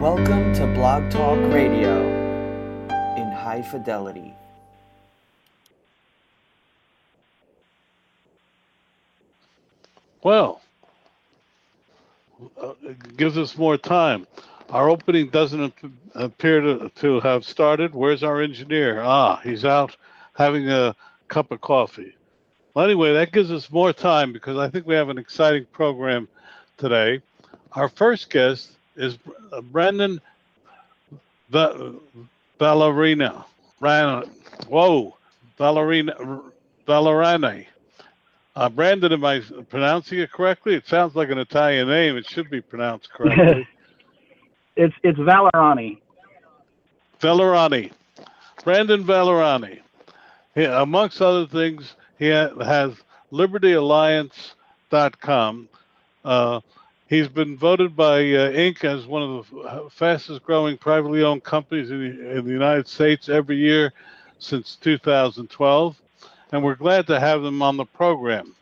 Welcome to Blog Talk Radio in high fidelity. Well, uh, it gives us more time. Our opening doesn't ap- appear to, to have started. Where's our engineer? Ah, he's out having a cup of coffee. Well, anyway, that gives us more time because I think we have an exciting program today. Our first guest is uh, Brandon Va- Ballerina. Ran, whoa, Ballerina, Ballerani. Uh, Brandon, am I pronouncing it correctly? It sounds like an Italian name. It should be pronounced correctly. It's it's Vallorani. Vallorani. Brandon Vallorani. He, amongst other things, he ha- has LibertyAlliance.com. Uh, he's been voted by uh, Inc. as one of the fastest growing privately owned companies in the, in the United States every year since 2012. And we're glad to have them on the program.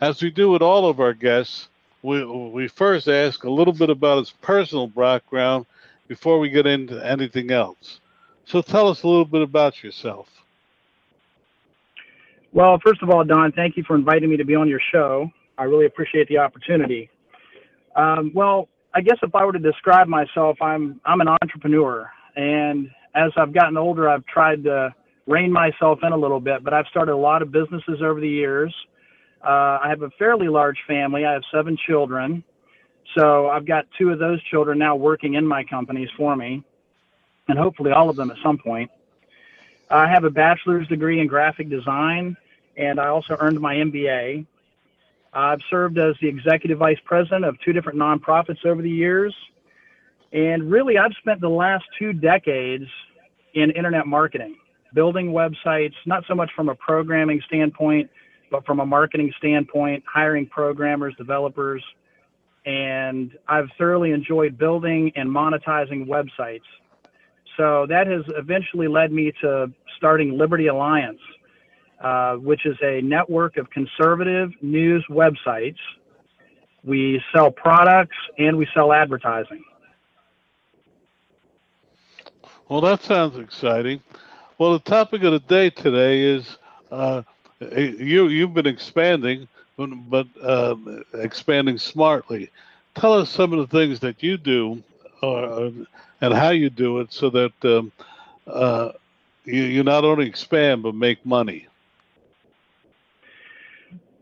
As we do with all of our guests, we, we first ask a little bit about his personal background before we get into anything else. So tell us a little bit about yourself. Well, first of all, Don, thank you for inviting me to be on your show. I really appreciate the opportunity. Um, well, I guess if I were to describe myself, I'm I'm an entrepreneur, and as I've gotten older, I've tried to rein myself in a little bit. But I've started a lot of businesses over the years. Uh, I have a fairly large family. I have seven children, so I've got two of those children now working in my companies for me, and hopefully all of them at some point. I have a bachelor's degree in graphic design, and I also earned my MBA. I've served as the executive vice president of two different nonprofits over the years. And really, I've spent the last two decades in internet marketing, building websites, not so much from a programming standpoint, but from a marketing standpoint, hiring programmers, developers. And I've thoroughly enjoyed building and monetizing websites. So that has eventually led me to starting Liberty Alliance, uh, which is a network of conservative news websites. We sell products and we sell advertising. Well, that sounds exciting. Well, the topic of the day today is uh, you you've been expanding, but uh, expanding smartly. Tell us some of the things that you do, uh, and how you do it, so that um, uh, you you not only expand but make money.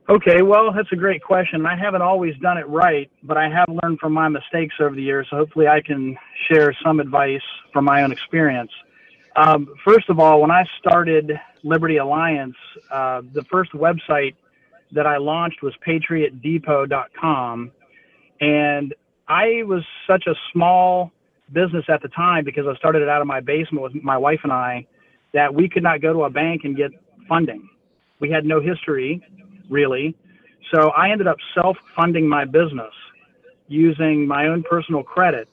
Okay, well, that's a great question. I haven't always done it right, but I have learned from my mistakes over the years. So hopefully, I can share some advice from my own experience. Um, first of all, when I started Liberty Alliance, uh, the first website that I launched was PatriotDepot.com, and I was such a small business at the time because I started it out of my basement with my wife and I that we could not go to a bank and get funding. We had no history really. So I ended up self funding my business using my own personal credit.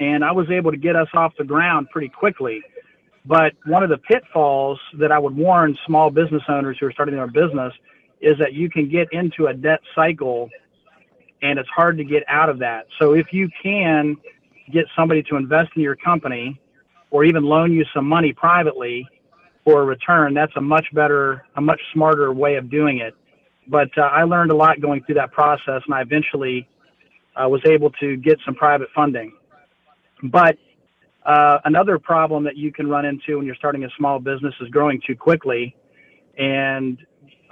And I was able to get us off the ground pretty quickly. But one of the pitfalls that I would warn small business owners who are starting their business is that you can get into a debt cycle and it's hard to get out of that. So if you can get somebody to invest in your company or even loan you some money privately, for a return, that's a much better, a much smarter way of doing it. But uh, I learned a lot going through that process, and I eventually uh, was able to get some private funding. But uh, another problem that you can run into when you're starting a small business is growing too quickly. And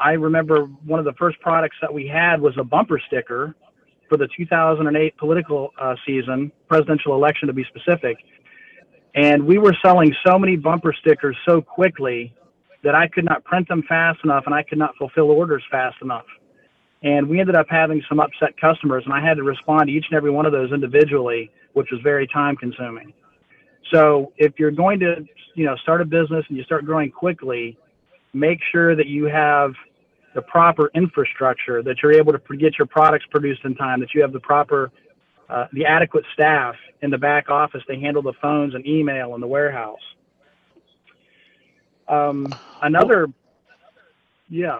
I remember one of the first products that we had was a bumper sticker for the 2008 political uh, season, presidential election to be specific and we were selling so many bumper stickers so quickly that I could not print them fast enough and I could not fulfill orders fast enough. And we ended up having some upset customers, and I had to respond to each and every one of those individually, which was very time consuming. So if you're going to, you know, start a business and you start growing quickly, make sure that you have the proper infrastructure, that you're able to get your products produced in time, that you have the proper uh, the adequate staff in the back office to handle the phones and email in the warehouse. Um, another, yeah.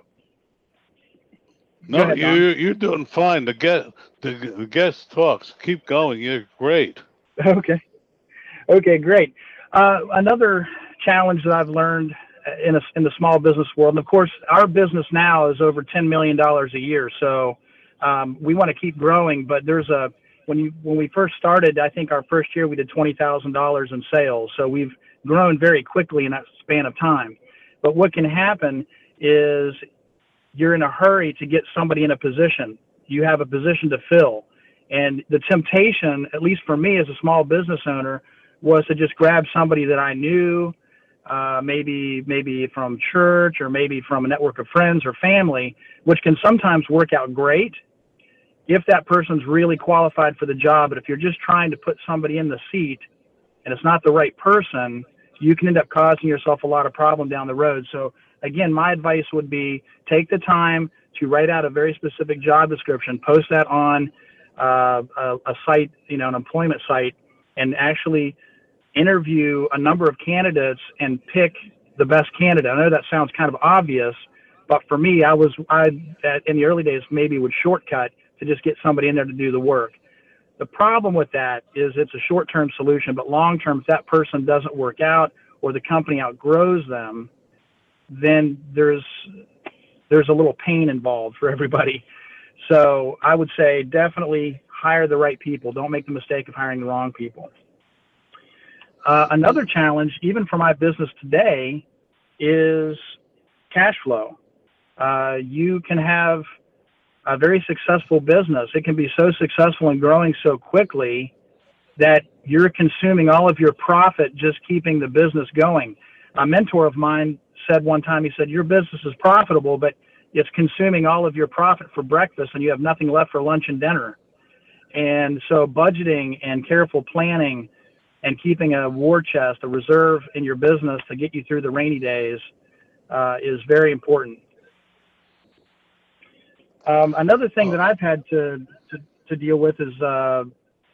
No, ahead, you you're doing fine. The guest the, the guest talks. Keep going. You're great. Okay. Okay, great. Uh, another challenge that I've learned in a, in the small business world, and of course, our business now is over ten million dollars a year. So um, we want to keep growing, but there's a when you when we first started, I think our first year we did twenty thousand dollars in sales. So we've grown very quickly in that span of time. But what can happen is you're in a hurry to get somebody in a position. You have a position to fill. And the temptation, at least for me as a small business owner, was to just grab somebody that I knew, uh, maybe maybe from church or maybe from a network of friends or family, which can sometimes work out great if that person's really qualified for the job. But if you're just trying to put somebody in the seat and it's not the right person, you can end up causing yourself a lot of problem down the road. So again, my advice would be take the time to write out a very specific job description, post that on uh, a, a site, you know, an employment site, and actually interview a number of candidates and pick the best candidate. I know that sounds kind of obvious, but for me, I was I in the early days maybe would shortcut to just get somebody in there to do the work. The problem with that is it's a short-term solution, but long-term, if that person doesn't work out or the company outgrows them, then there's there's a little pain involved for everybody. So I would say definitely hire the right people. Don't make the mistake of hiring the wrong people. Uh, another challenge, even for my business today, is cash flow. Uh, you can have a very successful business. It can be so successful and growing so quickly that you're consuming all of your profit just keeping the business going. A mentor of mine said one time, he said, Your business is profitable, but it's consuming all of your profit for breakfast and you have nothing left for lunch and dinner. And so, budgeting and careful planning and keeping a war chest, a reserve in your business to get you through the rainy days uh, is very important. Um, another thing that I've had to, to, to deal with is, uh,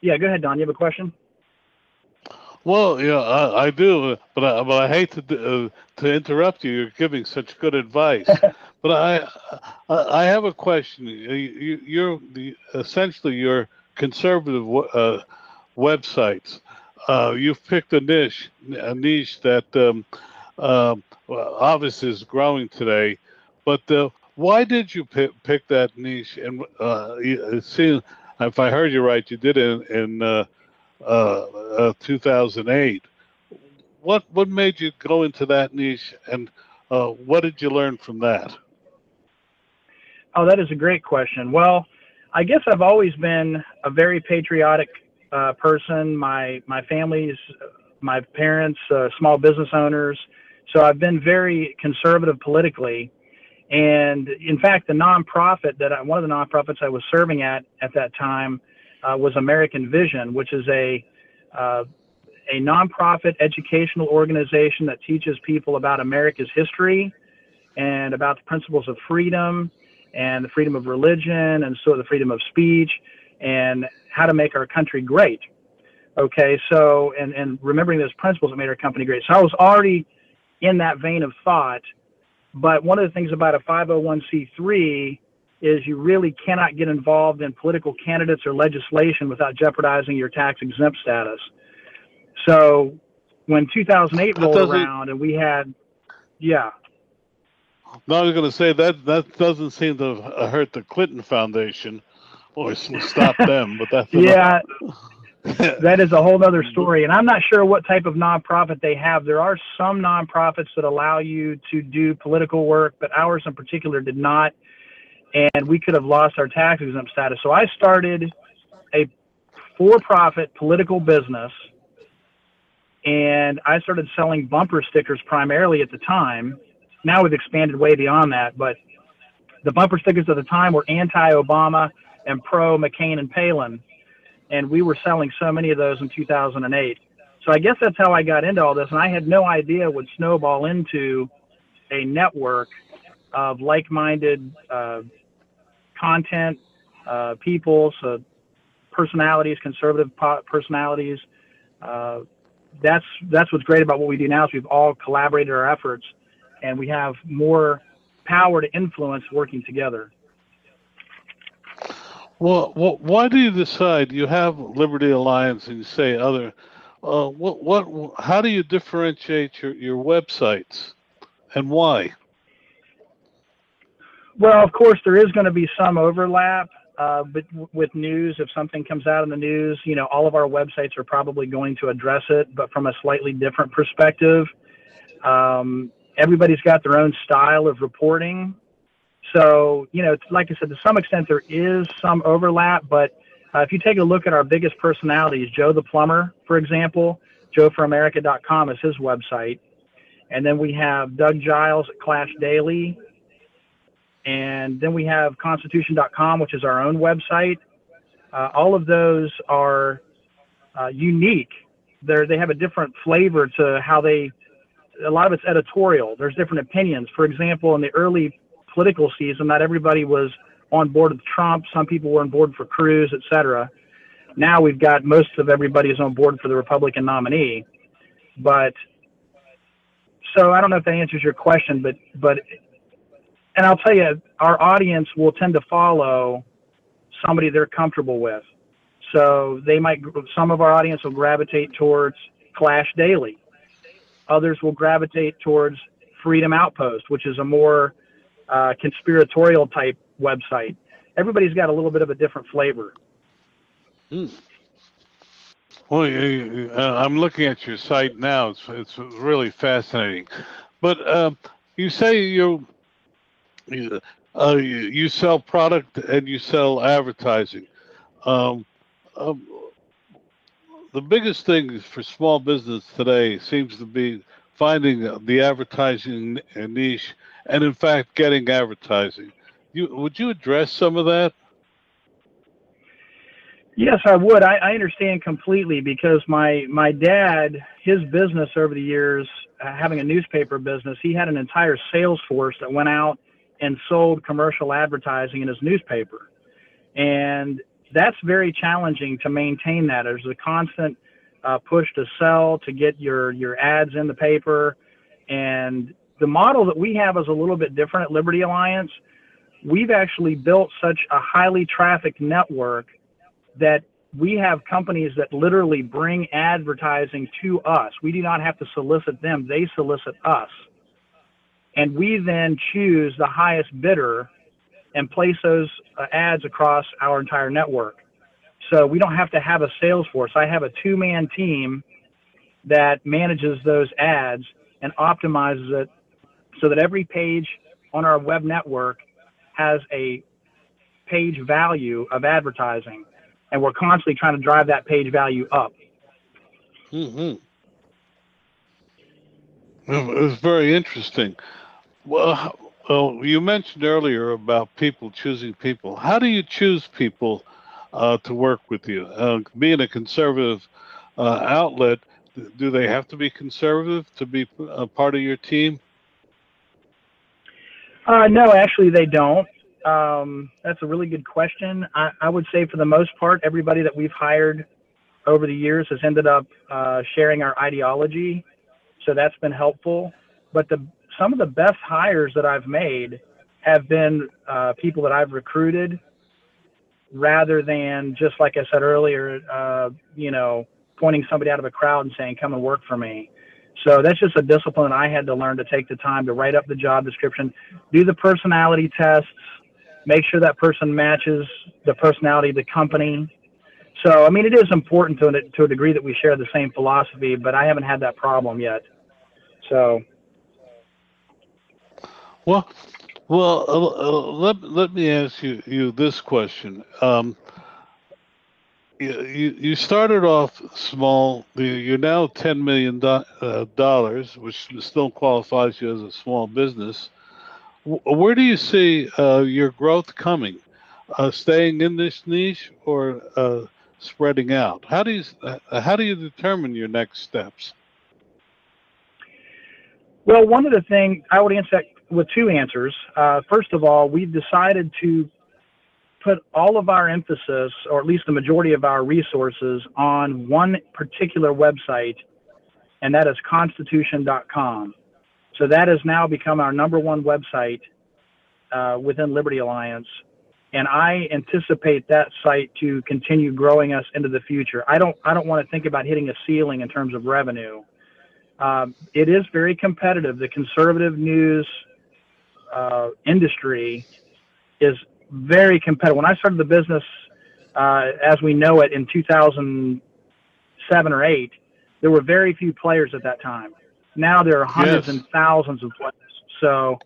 yeah, go ahead, Don. You have a question? Well, yeah, I, I do, but I, but I hate to uh, to interrupt you. You're giving such good advice, but I, I, I have a question. You, you're the essentially your conservative uh, websites. Uh, you've picked a niche, a niche that um, uh, obviously is growing today. But uh, why did you pick, pick that niche? And uh, it seems, if I heard you right, you did it in, in uh, uh, uh 2008. What what made you go into that niche, and uh, what did you learn from that? Oh, that is a great question. Well, I guess I've always been a very patriotic uh, person. My my family's, my parents, small business owners. So I've been very conservative politically and in fact, the nonprofit that I, one of the nonprofits I was serving at at that time uh, was American Vision, which is a uh, a nonprofit educational organization that teaches people about America's history and about the principles of freedom and the freedom of religion and so the freedom of speech and how to make our country great. Okay, so and and remembering those principles that made our company great. So I was already in that vein of thought but one of the things about a 501c3 is you really cannot get involved in political candidates or legislation without jeopardizing your tax exempt status. So when 2008 rolled around and we had, yeah. No, I was going to say that that doesn't seem to hurt the Clinton Foundation or stop them, but that's yeah. that is a whole other story. And I'm not sure what type of nonprofit they have. There are some nonprofits that allow you to do political work, but ours in particular did not. And we could have lost our tax exempt status. So I started a for profit political business and I started selling bumper stickers primarily at the time. Now we've expanded way beyond that, but the bumper stickers at the time were anti Obama and pro McCain and Palin and we were selling so many of those in 2008. So I guess that's how I got into all this, and I had no idea would snowball into a network of like-minded uh, content, uh, people, so personalities, conservative personalities. Uh, that's that's what's great about what we do now is we've all collaborated our efforts, and we have more power to influence working together. Well, wh why do you decide you have Liberty Alliance and you say other? Uh, what, what, how do you differentiate your, your websites and why? Well, of course, there is going to be some overlap, uh, but with news, if something comes out in the news, you know, all of our websites are probably going to address it, but from a slightly different perspective. Um, everybody's got their own style of reporting. So, you know, like I said, to some extent, there is some overlap, but uh, if you take a look at our biggest personalities, Joe the Plumber, for example, joeforamerica.com is his website. And then we have Doug Giles at Clash Daily. And then we have constitution.com, which is our own website. Uh, all of those are uh, unique. They're, they have a different flavor to how they, a lot of it's editorial. There's different opinions. For example, in the early political season, not everybody was on board with Trump. Some people were on board for Cruz, et cetera. Now we've got most of everybody is on board for the Republican nominee. But so I don't know if that answers your question, but but and I'll tell you, our audience will tend to follow somebody they're comfortable with. So they might some of our audience will gravitate towards Clash Daily. Others will gravitate towards Freedom Outpost, which is a more uh, conspiratorial type website. Everybody's got a little bit of a different flavor. Hmm. Well, you, uh, I'm looking at your site now. It's, it's really fascinating. But uh, you say you you, uh, you sell product and you sell advertising. Um, um, the biggest thing for small business today seems to be finding the advertising niche and, in fact, getting advertising. You, would you address some of that? Yes, I would. I, I understand completely because my my dad, his business over the years, uh, having a newspaper business, he had an entire sales force that went out and sold commercial advertising in his newspaper, and that's very challenging to maintain that. There's a constant uh, push to sell, to get your your ads in the paper, and the model that we have is a little bit different at Liberty Alliance. We've actually built such a highly trafficked network that we have companies that literally bring advertising to us. We do not have to solicit them, they solicit us. And we then choose the highest bidder and place those uh, ads across our entire network. So we don't have to have a sales force. I have a two man team that manages those ads and optimizes it so that every page on our web network has a page value of advertising and we're constantly trying to drive that page value up. Mm-hmm. It's very interesting. Well, well, you mentioned earlier about people choosing people. How do you choose people uh, to work with you? Uh, being a conservative uh, outlet, do they have to be conservative to be a part of your team? Uh, no, actually, they don't. Um, that's a really good question. I, I, would say for the most part, everybody that we've hired over the years has ended up uh, sharing our ideology, so that's been helpful. But the some of the best hires that I've made have been uh, people that I've recruited, rather than just like I said earlier, uh, you know, pointing somebody out of a crowd and saying, "Come and work for me." So that's just a discipline I had to learn to take the time to write up the job description, do the personality tests, make sure that person matches the personality of the company. So, I mean, it is important to, to a degree that we share the same philosophy, but I haven't had that problem yet. So. Well, well, uh, uh, let, let me ask you, you this question. Um, you, you started off small. You're now ten million uh, dollars, which still qualifies you as a small business. Where do you see uh, your growth coming? Uh, staying in this niche or uh, spreading out? How do you uh, how do you determine your next steps? Well, one of the things I would answer with two answers. Uh, first of all, we've decided to put all of our emphasis, or at least the majority of our resources, on one particular website, and that is constitution.com. So that has now become our number one website uh, within Liberty Alliance. and I anticipate that site to continue growing us into the future. I don't I don't want to think about hitting a ceiling in terms of revenue. Um, it is very competitive. The conservative news uh, industry is very competitive. When I started the business, uh, as we know it, in 2007 or eight, there were very few players at that time. Now there are hundreds yes. and thousands of players. So,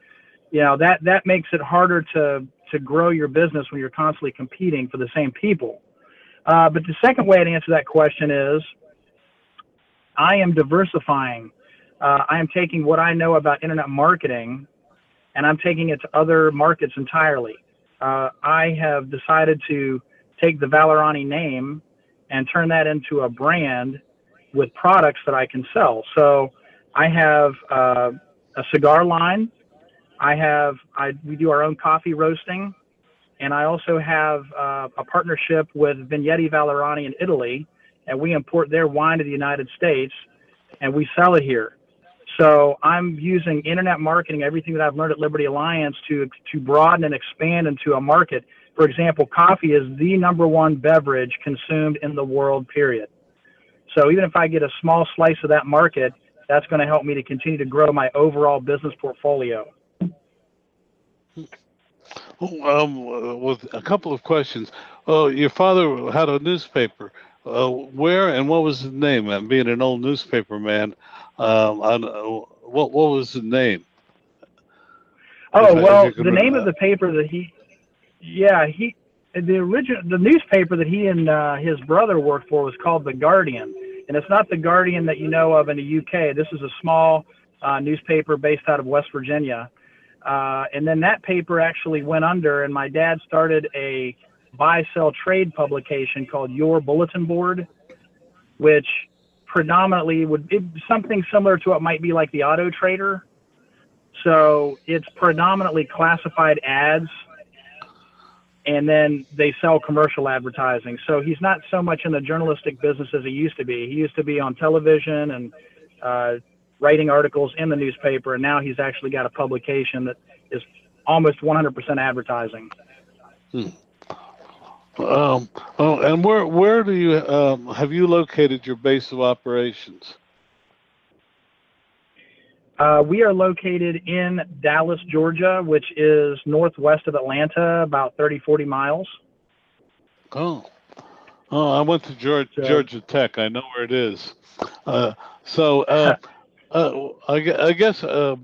you know that that makes it harder to to grow your business when you're constantly competing for the same people. Uh, but the second way to answer that question is I am diversifying. Uh, I am taking what I know about internet marketing and I'm taking it to other markets entirely. Uh, I have decided to take the Vallorani name and turn that into a brand with products that I can sell. So I have uh, a cigar line. I have I we do our own coffee roasting, and I also have uh, a partnership with Vigneti Vallorani in Italy, and we import their wine to the United States, and we sell it here. So I'm using internet marketing, everything that I've learned at Liberty Alliance to to broaden and expand into a market. For example, coffee is the number one beverage consumed in the world. Period. So even if I get a small slice of that market, that's going to help me to continue to grow my overall business portfolio. Um, with a couple of questions. Oh, your father had a newspaper. Uh, where and what was his name? And being an old newspaper man, um, I, what what was the name? Oh well, the name that. of the paper that he, yeah, he the original the newspaper that he and uh, his brother worked for was called the Guardian, and it's not the Guardian that you know of in the UK. This is a small uh, newspaper based out of West Virginia, uh, and then that paper actually went under, and my dad started a buy sell trade publication called Your Bulletin Board, which predominantly would be something similar to what might be like the Auto Trader. So it's predominantly classified ads, and then they sell commercial advertising. So he's not so much in the journalistic business as he used to be. He used to be on television and uh, writing articles in the newspaper, and now he's actually got a publication that is almost 100% advertising. Hmm. Um, oh, and where where do you um, have you located your base of operations? Uh, we are located in Dallas, Georgia, which is northwest of Atlanta, about 30, 40 miles. Oh, oh, I went to Georgia, so, Georgia Tech. I know where it is. Uh, so, uh, uh I, I, guess uh,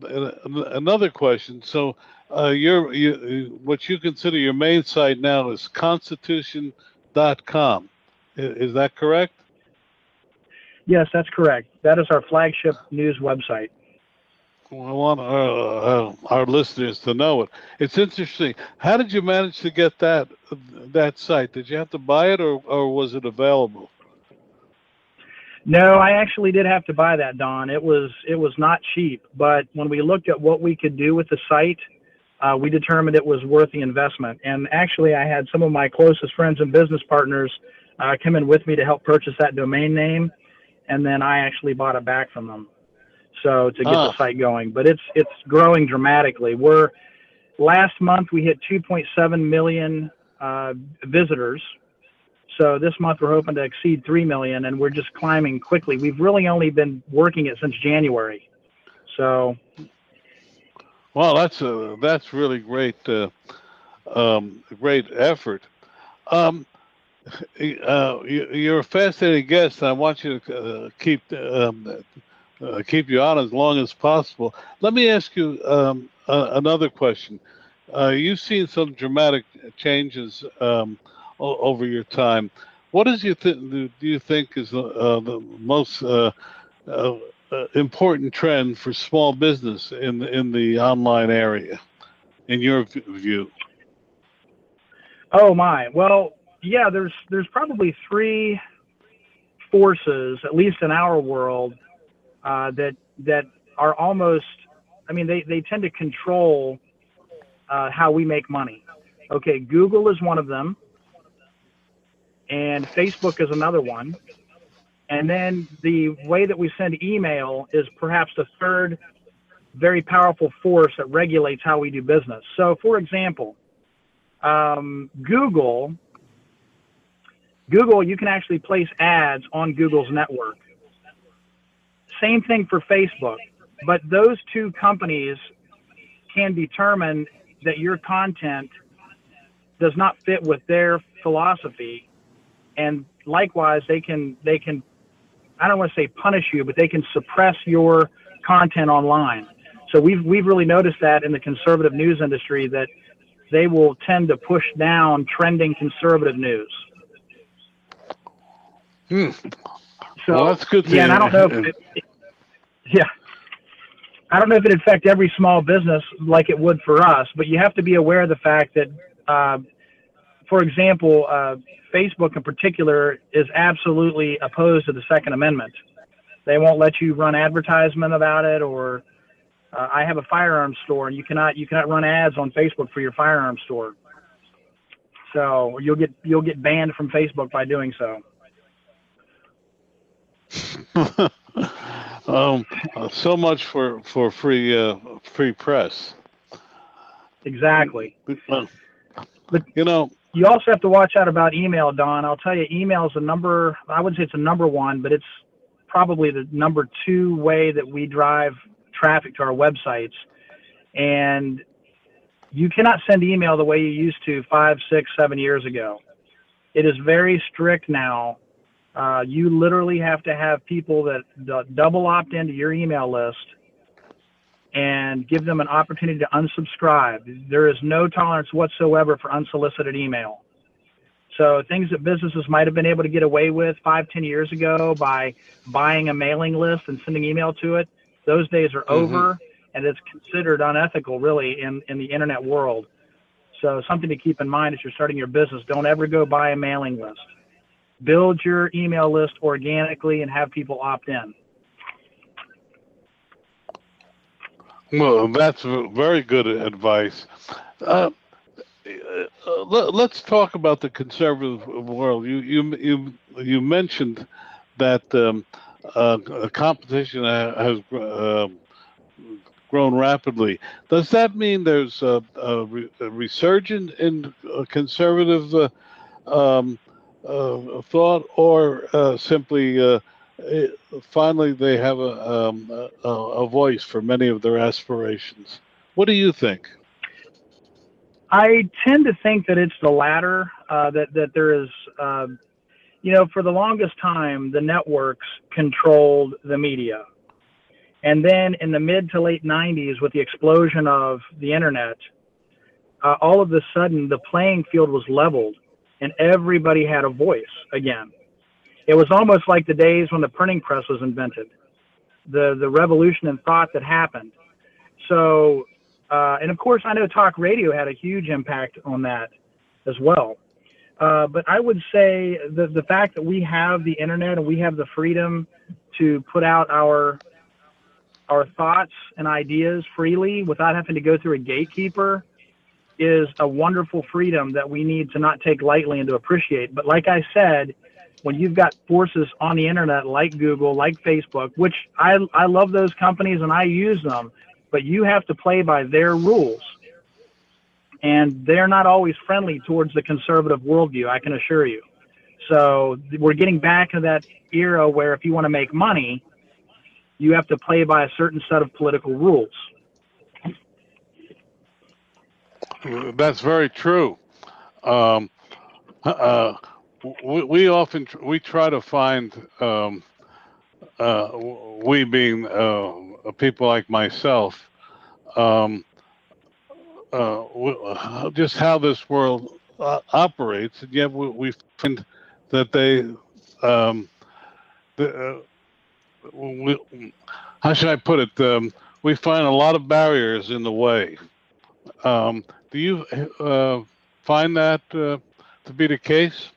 another question. So, uh, your you, what you consider your main site now is constitution.com. Is, is that correct? Yes, that's correct. That is our flagship news website. Well, I want uh, uh, our listeners to know it. It's interesting. How did you manage to get that that site? Did you have to buy it, or or was it available? No, I actually did have to buy that, Don. It was it was not cheap, but when we looked at what we could do with the site, uh, we determined it was worth the investment. And actually, I had some of my closest friends and business partners uh, come in with me to help purchase that domain name, and then I actually bought it back from them. So to get oh. the site going, but it's it's growing dramatically. We're last month we hit 2.7 million uh, visitors. So this month we're hoping to exceed 3 million, and we're just climbing quickly. We've really only been working it since January. So well, that's a that's really great, uh, um, great effort. Um, uh, you, are a fascinating guest. I want you to uh, keep um, uh, keep you on as long as possible. Let me ask you um, another question. Uh, you've seen some dramatic changes um, over your time. What is you th- do you think is the, uh, the most uh, important trend for small business in the, in the online area, in your view? Oh my! Well, yeah. There's there's probably three forces, at least in our world, uh, that that are almost. I mean, they they tend to control uh, how we make money. Okay, Google is one of them, and Facebook is another one. And then the way that we send email is perhaps the third very powerful force that regulates how we do business. So, for example, Um, Google, Google, you can actually place ads on Google's network. Same thing for Facebook, but those two companies can determine that your content does not fit with their philosophy, and likewise, they can they can I don't want to say punish you, but they can suppress your content online. So we've we've really noticed that in the conservative news industry that they will tend to push down trending conservative news. Hmm. So Well, that's good yeah, and I don't know if it, yeah, I don't know if it affect every small business like it would for us, but you have to be aware of the fact that, uh, for example, uh, Facebook in particular is absolutely opposed to the Second Amendment. They won't let you run advertisement about it, or uh, I have a firearms store, and you cannot you cannot run ads on Facebook for your firearms store. So you'll get you'll get banned from Facebook by doing so. um, so much for for free uh, free press. Exactly. But- you know, You also have to watch out about email, Don. I'll tell you, email is the number. I wouldn't say it's a number one, but it's probably the number two way that we drive traffic to our websites. And you cannot send email the way you used to five, six, seven years ago. It is very strict now. Uh, you literally have to have people that double opt into your email list and give them an opportunity to unsubscribe. There is no tolerance whatsoever for unsolicited email. So things that businesses might have been able to get away with five, ten years ago by buying a mailing list and sending email to it, those days are mm-hmm. over, and it's considered unethical, really, in in the internet world. So something to keep in mind as you're starting your business: don't ever go buy a mailing list. Build your email list organically and have people opt in. Well, that's very good advice. Uh, uh, let, let's talk about the conservative world. You you you you mentioned that um, uh, competition has uh, grown rapidly. Does that mean there's a, a, re- a resurgence in uh, conservative uh, um, thought, or simply it, finally they have a, um, a a voice for many of their aspirations? What do you think? I tend to think that it's the latter. Uh, that that there is, um, you know, for the longest time, the networks controlled the media, and then in the mid to late '90s, with the explosion of the internet, uh, all of a sudden the playing field was leveled, and everybody had a voice again. It was almost like the days when the printing press was invented, the the revolution in thought that happened. So uh, and of course, I know talk radio had a huge impact on that as well. Uh, but I would say the the fact that we have the internet and we have the freedom to put out our our thoughts and ideas freely without having to go through a gatekeeper is a wonderful freedom that we need to not take lightly and to appreciate. But like I said, when you've got forces on the internet like Google, like Facebook, which I I love those companies and I use them, but you have to play by their rules. And they're not always friendly towards the conservative worldview, I can assure you. So we're getting back to that era where if you want to make money, you have to play by a certain set of political rules. That's very true. Um, uh, we, often tr- we try to find um, uh, we being uh, people like myself um, uh, just how this world uh, operates, and yet we, we find that they um, the, uh, we, how should I put it? Um, we find a lot of barriers in the way. Um, do you uh, find that to be the case,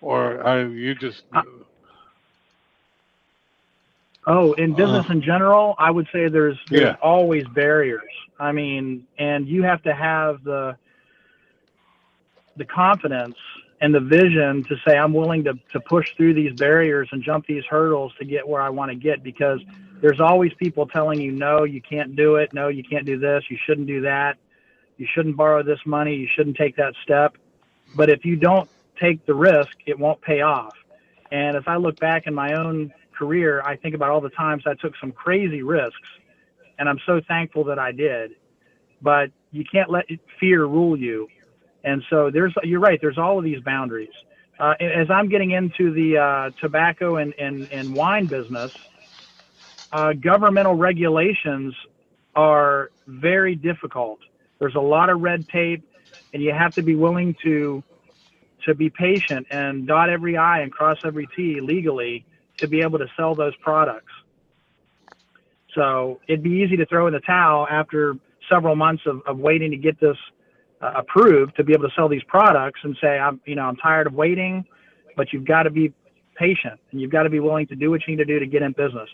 or are you just? Uh, Oh, in business in general, I would say there's there's Yeah. always barriers. I mean, and you have to have the the confidence and the vision to say I'm willing to to push through these barriers and jump these hurdles to get where I want to get because there's always people telling you no, you can't do it, no, you can't do this, you shouldn't do that. You shouldn't borrow this money. You shouldn't take that step. But if you don't take the risk, it won't pay off. And as I look back in my own career, I think about all the times I took some crazy risks, and I'm so thankful that I did. But you can't let fear rule you. And so there's, you're right, there's all of these boundaries. Uh, as I'm getting into the uh, tobacco and, and, and wine business, uh, governmental regulations are very difficult. There's a lot of red tape, and you have to be willing to to be patient and dot every I and cross every T legally to be able to sell those products. So it'd be easy to throw in the towel after several months of, of waiting to get this uh, approved to be able to sell these products and say, I'm, you know, I'm tired of waiting, but you've got to be patient and you've got to be willing to do what you need to do to get in business.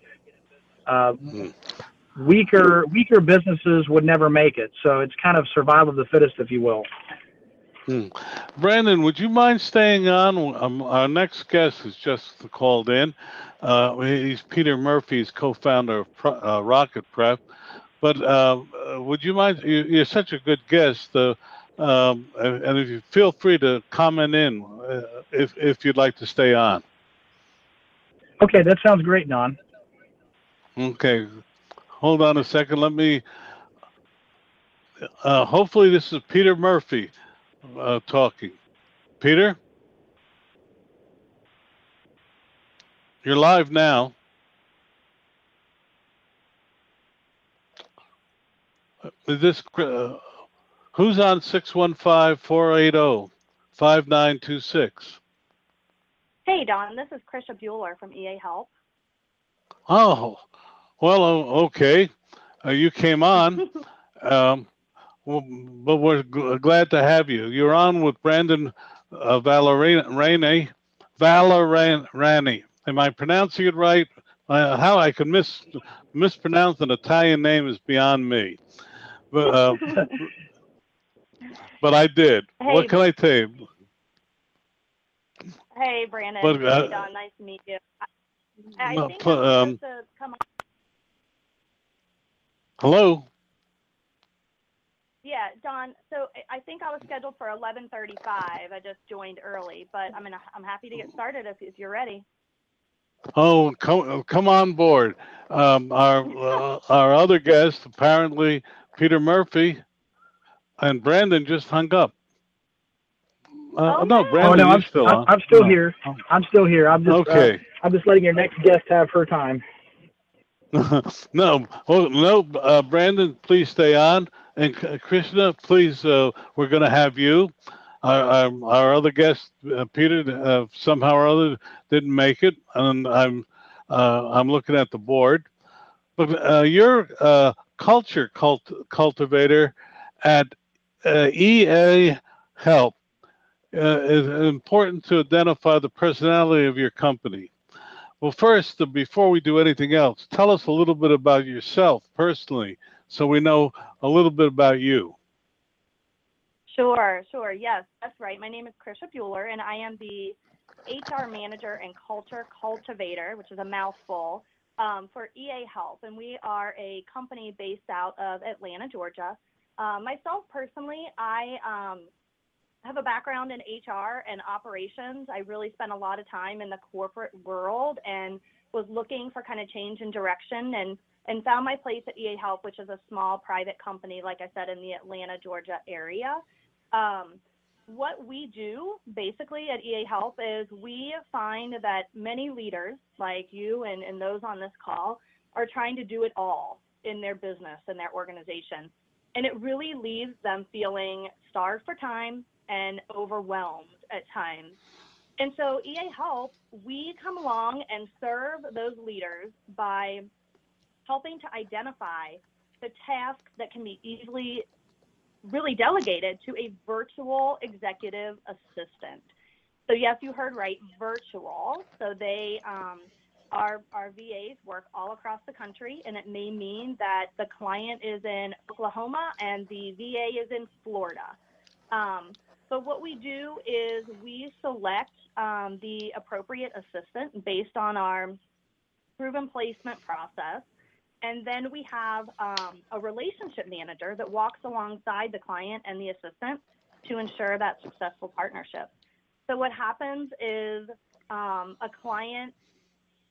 Uh, mm. Weaker, weaker businesses would never make it. So it's kind of survival of the fittest, if you will. Hmm. Brandon, would you mind staying on? Um, our next guest is just called in. Uh, he's Peter Murphy. He's co-founder of Pro, uh, Pocket Prep. But uh, would you mind? You, are such a good guest, uh, um, and if you feel free to comment in uh, if if you'd like to stay on. Okay, that sounds great, Don. Okay, hold on a second. Let me. Uh, hopefully, this is Peter Murphy uh, talking. Peter, you're live now. Is this uh, who's on 615-480-5926? Hey Don, this is Krisha Buehler from eaHELP. Oh, well, okay. Uh, you came on. um, well, but we're glad to have you. You're on with Brandon uh, Valerani. Valerani. Am I pronouncing it right? Uh, how I can mis mispronounce an Italian name is beyond me. But uh, but I did. Hey, what can I tell you? Hey, Brandon. But, uh, hey, Don. Nice to meet you. I, I think um, to come on. Hello. Yeah, Don. So I think I was scheduled for 11:35. I just joined early, but I'm gonna, I'm happy to get started if, if you're ready. Oh, come come on board. Um, our uh, our other guest, apparently Peter Murphy, and Brandon just hung up. Uh, oh, no, Brandon, oh, no, I'm still I'm, I'm still here. I'm still here. I'm just uh, okay. Uh, I'm just letting your next guest have her time. no, oh, no, uh, Brandon, please stay on. And Krishna, please, uh, we're going to have you. Our, our, our other guest, uh, Peter, uh, somehow or other didn't make it, and I'm uh, I'm looking at the board. But uh, you're a culture cult- cultivator at uh, EA Help. it's important to identify the personality of your company. Well, first, before we do anything else, tell us a little bit about yourself personally so we know a little bit about you. Sure, sure. Yes, that's right. My name is Krisha Buehler, and I am the HR manager and culture cultivator, which is a mouthful, um, for eaHELP. And we are a company based out of Atlanta, Georgia. Uh, myself personally, I um, have a background in HR and operations. I really spent a lot of time in the corporate world and was looking for kind of change in direction and and found my place at eaHELP, which is a small private company, like I said, in the Atlanta, Georgia area. Um, what we do basically at eaHELP is we find that many leaders like you and, and those on this call are trying to do it all in their business and their organization. And it really leaves them feeling starved for time and overwhelmed at times. And so, eaHELP, we come along and serve those leaders by helping to identify the tasks that can be easily really delegated to a virtual executive assistant. So yes, you heard right, virtual. So they um, our our VAs work all across the country, and it may mean that the client is in Oklahoma and the VA is in Florida. Um, so what we do is we select um, the appropriate assistant based on our proven placement process And then we have um, a relationship manager that walks alongside the client and the assistant to ensure that successful partnership. So what happens is um, a client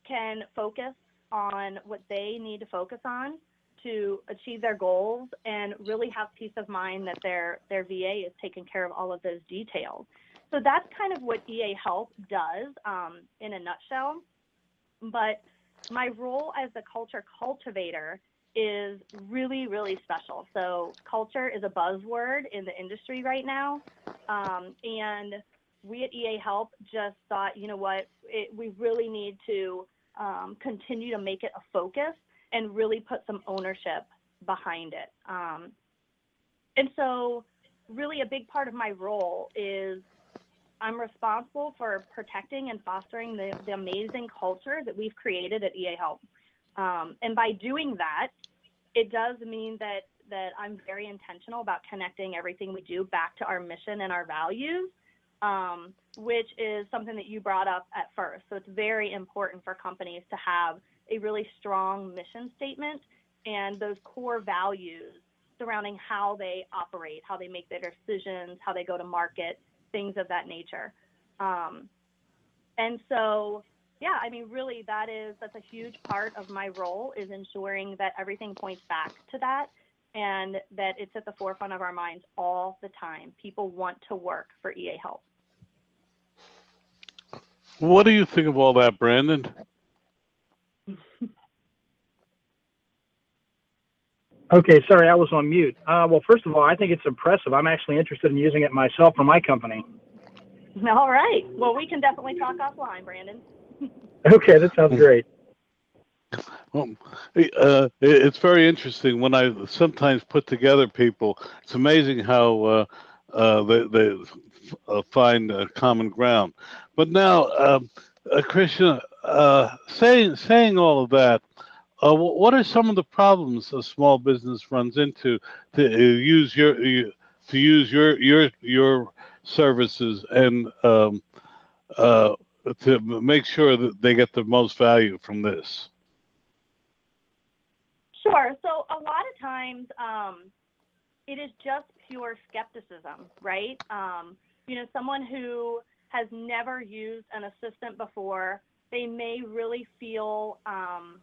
can focus on what they need to focus on to achieve their goals and really have peace of mind that their their VA is taking care of all of those details. So that's kind of what eaHELP does um, in a nutshell. But my role as the culture cultivator is really, really special. So culture is a buzzword in the industry right now. Um, and we at eaHELP just thought, you know what, it, we really need to um, continue to make it a focus and really put some ownership behind it. Um, and so, really, a big part of my role is I'm responsible for protecting and fostering the, the amazing culture that we've created at eaHELP. Um, and by doing that, it does mean that that I'm very intentional about connecting everything we do back to our mission and our values, um, which is something that you brought up at first. So it's very important for companies to have a really strong mission statement and those core values surrounding how they operate, how they make their decisions, how they go to market, things of that nature. Um, and so, yeah, I mean, really, that is that's a huge part of my role is ensuring that everything points back to that, and that it's at the forefront of our minds all the time. People want to work for eaHELP. What do you think of all that, Brandon? Okay, sorry, I was on mute. Uh, well, first of all, I think it's impressive. I'm actually interested in using it myself for my company. All right. Well, we can definitely talk offline, Brandon. Okay, that sounds great. Well, uh, it's very interesting when I sometimes put together people. It's amazing how uh, uh, they, they uh, find common ground. But now, um, uh, Krisha, uh, saying saying all of that, uh, what are some of the problems a small business runs into to uh, use your to use your your your services and um, uh, to make sure that they get the most value from this? Sure. So a lot of times, um, it is just pure skepticism, right? Um, you know, someone who has never used an assistant before, they may really feel um,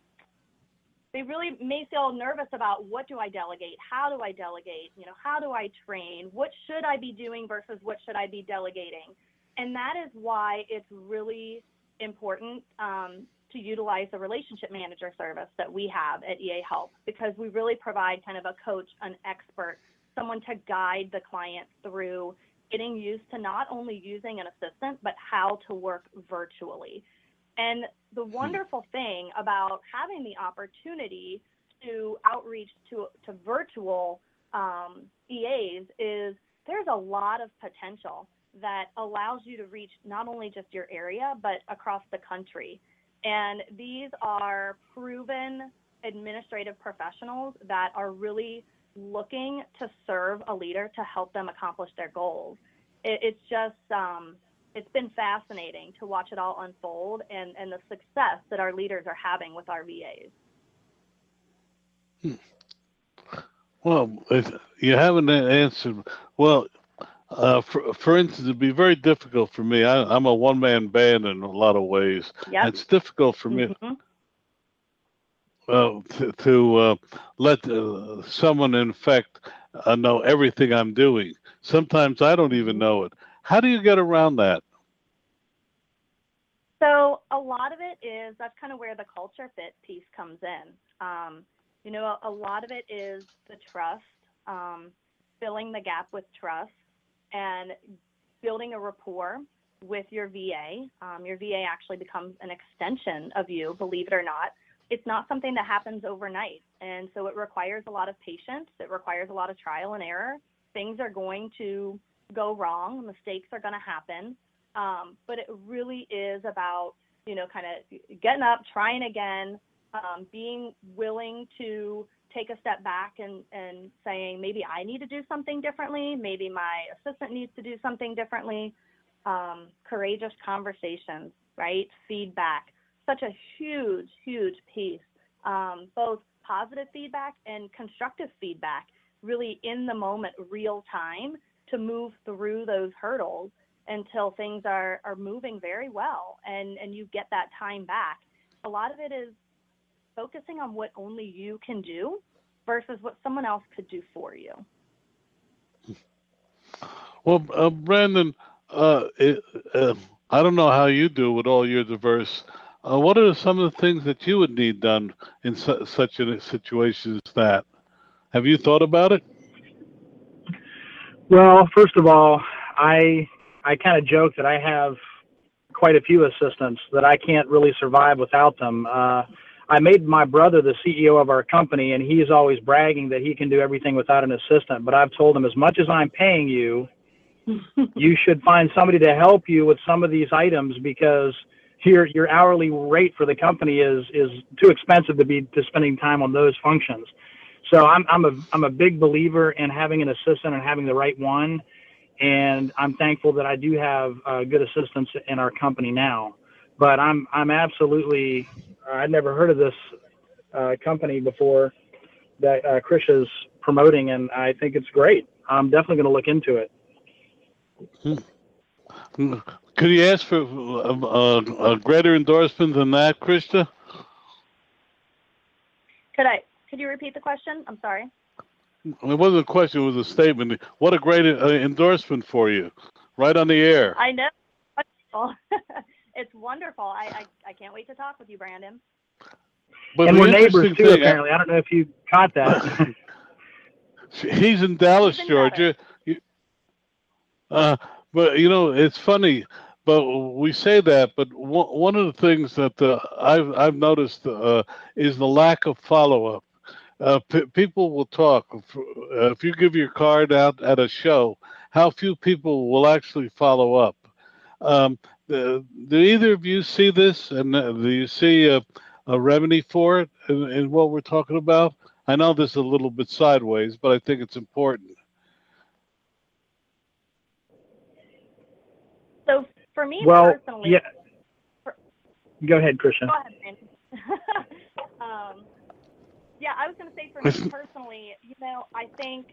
they really may feel nervous about what do I delegate? How do I delegate? You know, how do I train? What should I be doing versus what should I be delegating? And that is why it's really important um, to utilize the relationship manager service that we have at eaHELP because we really provide kind of a coach, an expert, someone to guide the client through getting used to not only using an assistant, but how to work virtually. And the hmm. wonderful thing about having the opportunity to outreach to, to virtual um, EAs is there's a lot of potential that allows you to reach not only just your area, but across the country. And these are proven administrative professionals that are really looking to serve a leader to help them accomplish their goals. It, it's just, um, it's been fascinating to watch it all unfold and, and the success that our leaders are having with our VAs. Hmm. Well, you haven't answered. Well, uh, for, for instance, it'd be very difficult for me. I, am a one man band in a lot of ways. Yep. It's difficult for me mm-hmm. uh, to, to uh, let uh, someone, in fact, uh, know everything I'm doing. Sometimes I don't even know it. How do you get around that? So a lot of it is that's kind of where the culture fit piece comes in. Um, you know, a, a, lot of it is the trust, um, filling the gap with trust, and building a rapport with your VA. Um, your VA actually becomes an extension of you, believe it or not. It's not something that happens overnight, and so it requires a lot of patience. It requires a lot of trial and error. Things are going to go wrong, mistakes are going to happen. Um, but it really is about, you know, kind of getting up, trying again, um, being willing to take a step back and, and saying, maybe I need to do something differently. Maybe my assistant needs to do something differently. Um, courageous conversations, right? Feedback, such a huge, huge piece, um, both positive feedback and constructive feedback really in the moment, real time to move through those hurdles until things are, are moving very well and, and you get that time back. A lot of it is focusing on what only you can do versus what someone else could do for you. Well, uh, Brandon, uh, it, uh, I don't know how you do with all your diverse. Uh, what are some of the things that you would need done in su- such a situation as that? Have you thought about it? Well, first of all, I I kind of joke that I have quite a few assistants that I can't really survive without them. Uh, I made my brother the CEO of our company, and he's always bragging that he can do everything without an assistant. But I've told him as much as I'm paying you, you should find somebody to help you with some of these items because your your hourly rate for the company is is too expensive to be to spending time on those functions. So I'm I'm a I'm a big believer in having an assistant and having the right one, and I'm thankful that I do have uh, good assistants in our company now. But I'm I'm absolutely I'd never heard of this uh, company before that uh, Chris is promoting, and I think it's great. I'm definitely going to look into it. Could you ask for uh, a greater endorsement than that, Krista? Could I? Could you repeat the question? I'm sorry. It wasn't a question; it was a statement. What a great uh, endorsement for you, right on the air. I know. it's wonderful. I, I, I can't wait to talk with you, Brandon. But and we're neighbors too. Thing, apparently, I don't know if you caught that. he's in Dallas, Even Georgia. Uh, but you know, it's funny. But we say that, but one of the things that uh, I've I've noticed uh, is the lack of follow up. Uh, p- people will talk. If you give your card out at a show, how few people will actually follow up? Um, do either of you see this, and uh, do you see a, a remedy for it in, in what we're talking about? I know this is a little bit sideways, but I think it's important. So for me well, personally, yeah. For, go ahead, Christian. Go ahead, um, yeah, I was going to say for me personally, you know, I think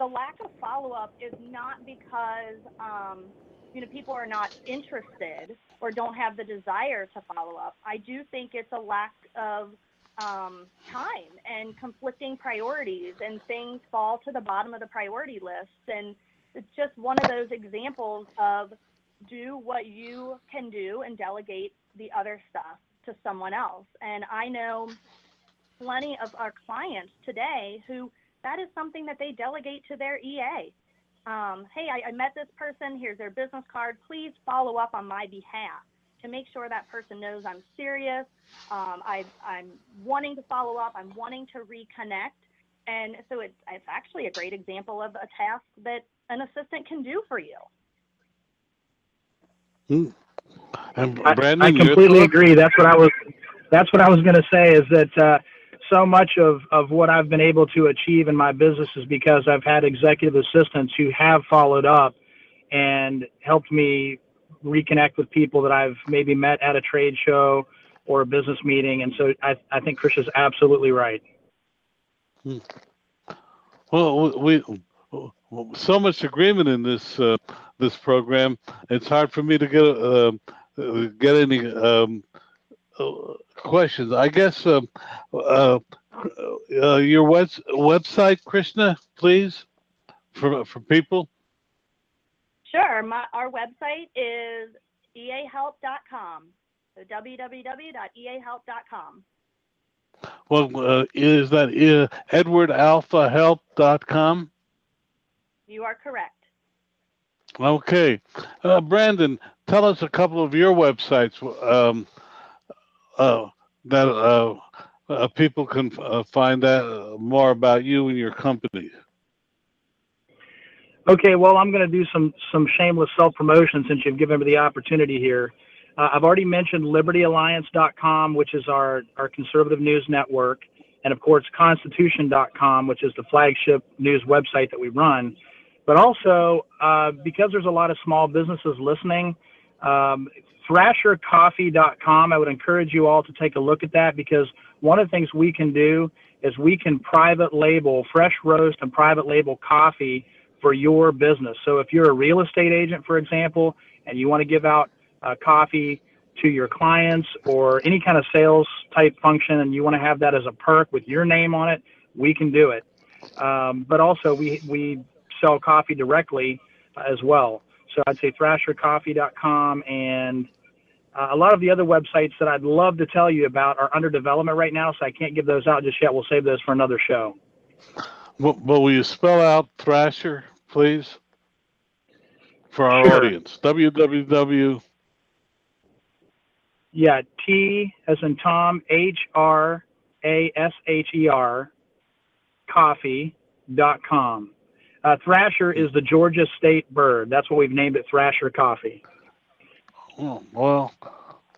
the lack of follow up is not because um, you know people are not interested or don't have the desire to follow up. I do think it's a lack of um, time and conflicting priorities, and things fall to the bottom of the priority list. And it's just one of those examples of do what you can do and delegate the other stuff to someone else. And I know plenty of our clients today who that is something that they delegate to their EA. Um, hey, I, I met this person. Here's their business card. Please follow up on my behalf to make sure that person knows I'm serious. Um, I, I'm wanting to follow up. I'm wanting to reconnect. And so it's, it's actually a great example of a task that an assistant can do for you. Hmm. And Brandon, I, I completely agree. That's what I was. That's what I was going to say. Is that uh, so much of of what I've been able to achieve in my business is because I've had executive assistants who have followed up and helped me reconnect with people that I've maybe met at a trade show or a business meeting. And so I, I think Chris is absolutely right. Well, we, so much agreement in this uh, this program. It's hard for me to get uh, get any um, questions. I guess uh, uh, uh, your web- website, Krisha, please, for for people. Sure. My, our website is eahelp.com. So www.eahelp.com. Well, uh, is that uh, edwardalphahelp.com? You are correct. Okay. Uh, Brandon, tell us a couple of your websites um, uh, that uh, uh people can uh, find out more about you and your company. Okay, well, I'm going to do some some shameless self promotion since you've given me the opportunity here. Uh, I've already mentioned LibertyAlliance.com, which is our our conservative news network, and of course Constitution.com, which is the flagship news website that we run. But also, uh, because there's a lot of small businesses listening, um, thrashercoffee.com. I would encourage you all to take a look at that because one of the things we can do is we can private label fresh roast and private label coffee for your business. So if you're a real estate agent, for example, and you want to give out uh, coffee to your clients or any kind of sales type function and you want to have that as a perk with your name on it, we can do it. Um, but also we, we sell coffee directly as well. So I'd say thrashercoffee.com and uh, a lot of the other websites that I'd love to tell you about are under development right now, so I can't give those out just yet. We'll save those for another show. Well, will you spell out Thrasher, please, for our Sure. audience? www. Yeah, T as in Tom, H R A S H E R, coffee.com. Uh, Thrasher is the Georgia state bird. That's what we've named it, Thrasher Coffee. Oh, well,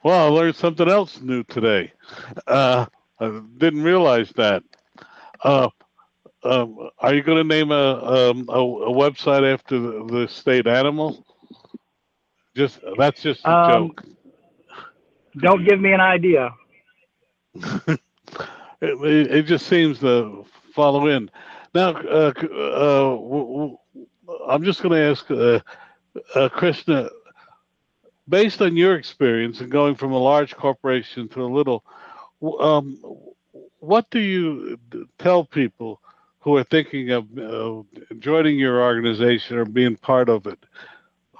well, I learned something else new today. Uh, I didn't realize that. Uh, um, are you going to name a, um, a a website after the, the state animal? Just that's just a Um, joke. Don't give me an idea. It, it, it just seems to follow in. Now, uh, uh, w- w- I'm just going to ask uh, uh, Krisha, based on your experience and going from a large corporation to a little, um, what do you tell people who are thinking of uh, joining your organization or being part of it?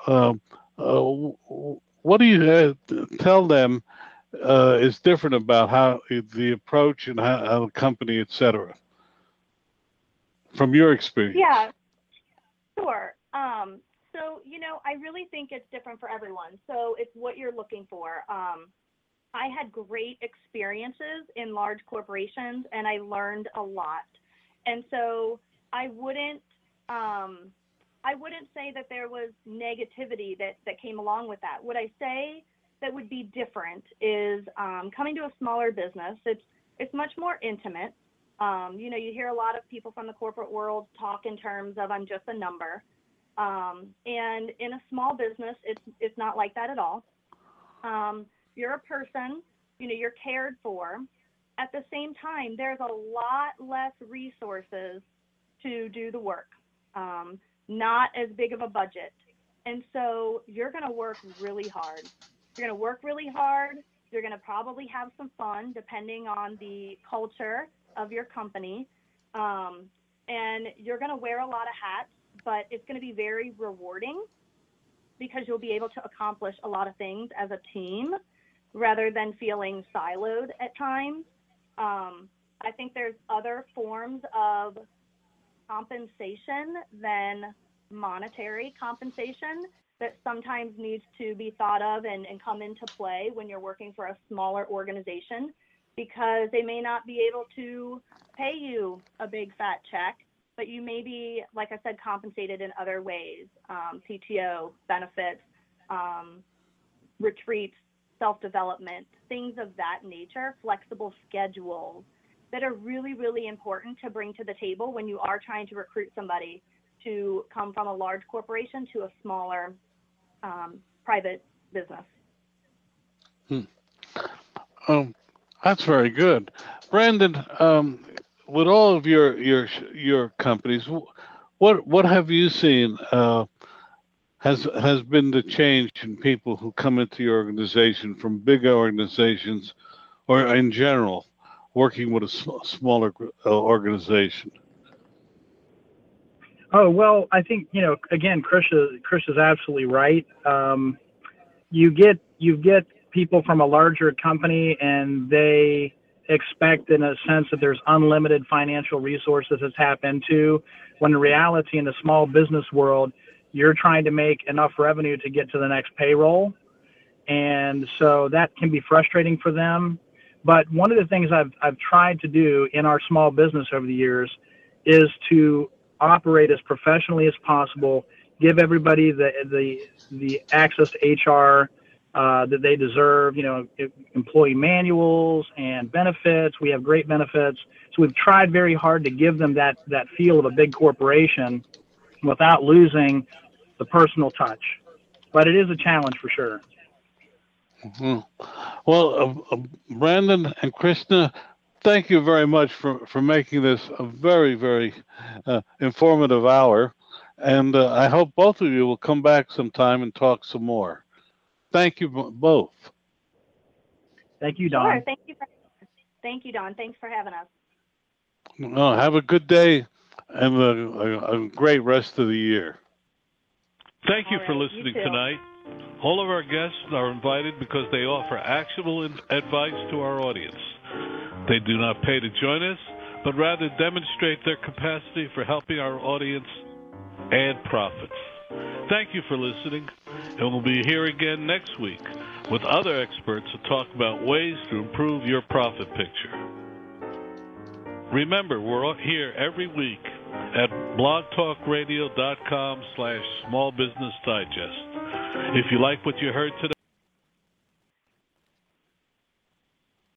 Um, uh, what do you uh, tell them uh, is different about how the approach and how, how the company, et cetera, from your experience? Yeah, sure. Um, so, you know, I really think it's different for everyone. So it's what you're looking for. Um, I had great experiences in large corporations and I learned a lot. And so I wouldn't, um, I wouldn't say that there was negativity that, that came along with that. What I say that would be different is um, coming to a smaller business. It's it's much more intimate. Um, you know, you hear a lot of people from the corporate world talk in terms of I'm just a number. Um, and in a small business, it's it's not like that at all. Um, you're a person, you know, you're cared for. At the same time, there's a lot less resources to do the work. Um, not as big of a budget. And so you're going to work really hard. You're going to work really hard. You're going to probably have some fun depending on the culture of your company. Um, and you're going to wear a lot of hats, but it's going to be very rewarding because you'll be able to accomplish a lot of things as a team rather than feeling siloed at times. Um, I think there's other forms of compensation than monetary compensation that sometimes needs to be thought of and, and come into play when you're working for a smaller organization because they may not be able to pay you a big fat check, but you may be, like I said, compensated in other ways um, PTO, benefits, um, retreats, self development, things of that nature, flexible schedules that are really, really important to bring to the table when you are trying to recruit somebody to come from a large corporation to a smaller um, private business. Hmm. Um, that's very good, Brandon. Um, with all of your your your companies, what what have you seen uh, has has been the change in people who come into your organization from big organizations, or in general, working with a sm- smaller uh, organization? Oh well, I think you know. Again, Chris is Chris is absolutely right. Um, you get you get people from a larger company, and they expect, in a sense, that there's unlimited financial resources to tap into. When in reality, in the small business world, you're trying to make enough revenue to get to the next payroll, and so that can be frustrating for them. But one of the things I've I've tried to do in our small business over the years is to operate as professionally as possible, give everybody the the the access to HR uh, that they deserve. You know, employee manuals and benefits. We have great benefits, so we've tried very hard to give them that that feel of a big corporation without losing the personal touch. But it is a challenge for sure. Mhm. Well, uh, uh, Brandon and Krisha, thank you very much for, for making this a very, very uh, informative hour. And uh, I hope both of you will come back sometime and talk some more. Thank you both. Thank you, Don. Sure. Thank you. For, thank you, Don. Thanks for having us. Uh, have a good day and a, a, a great rest of the year. Thank you All for right, you listening too. tonight. All of our guests are invited because they offer actionable advice to our audience. They do not pay to join us, but rather demonstrate their capacity for helping our audience and profits. Thank you for listening, and we'll be here again next week with other experts to talk about ways to improve your profit picture. Remember, we're here every week at blogtalkradio.com slash small business digest. If you like what you heard today,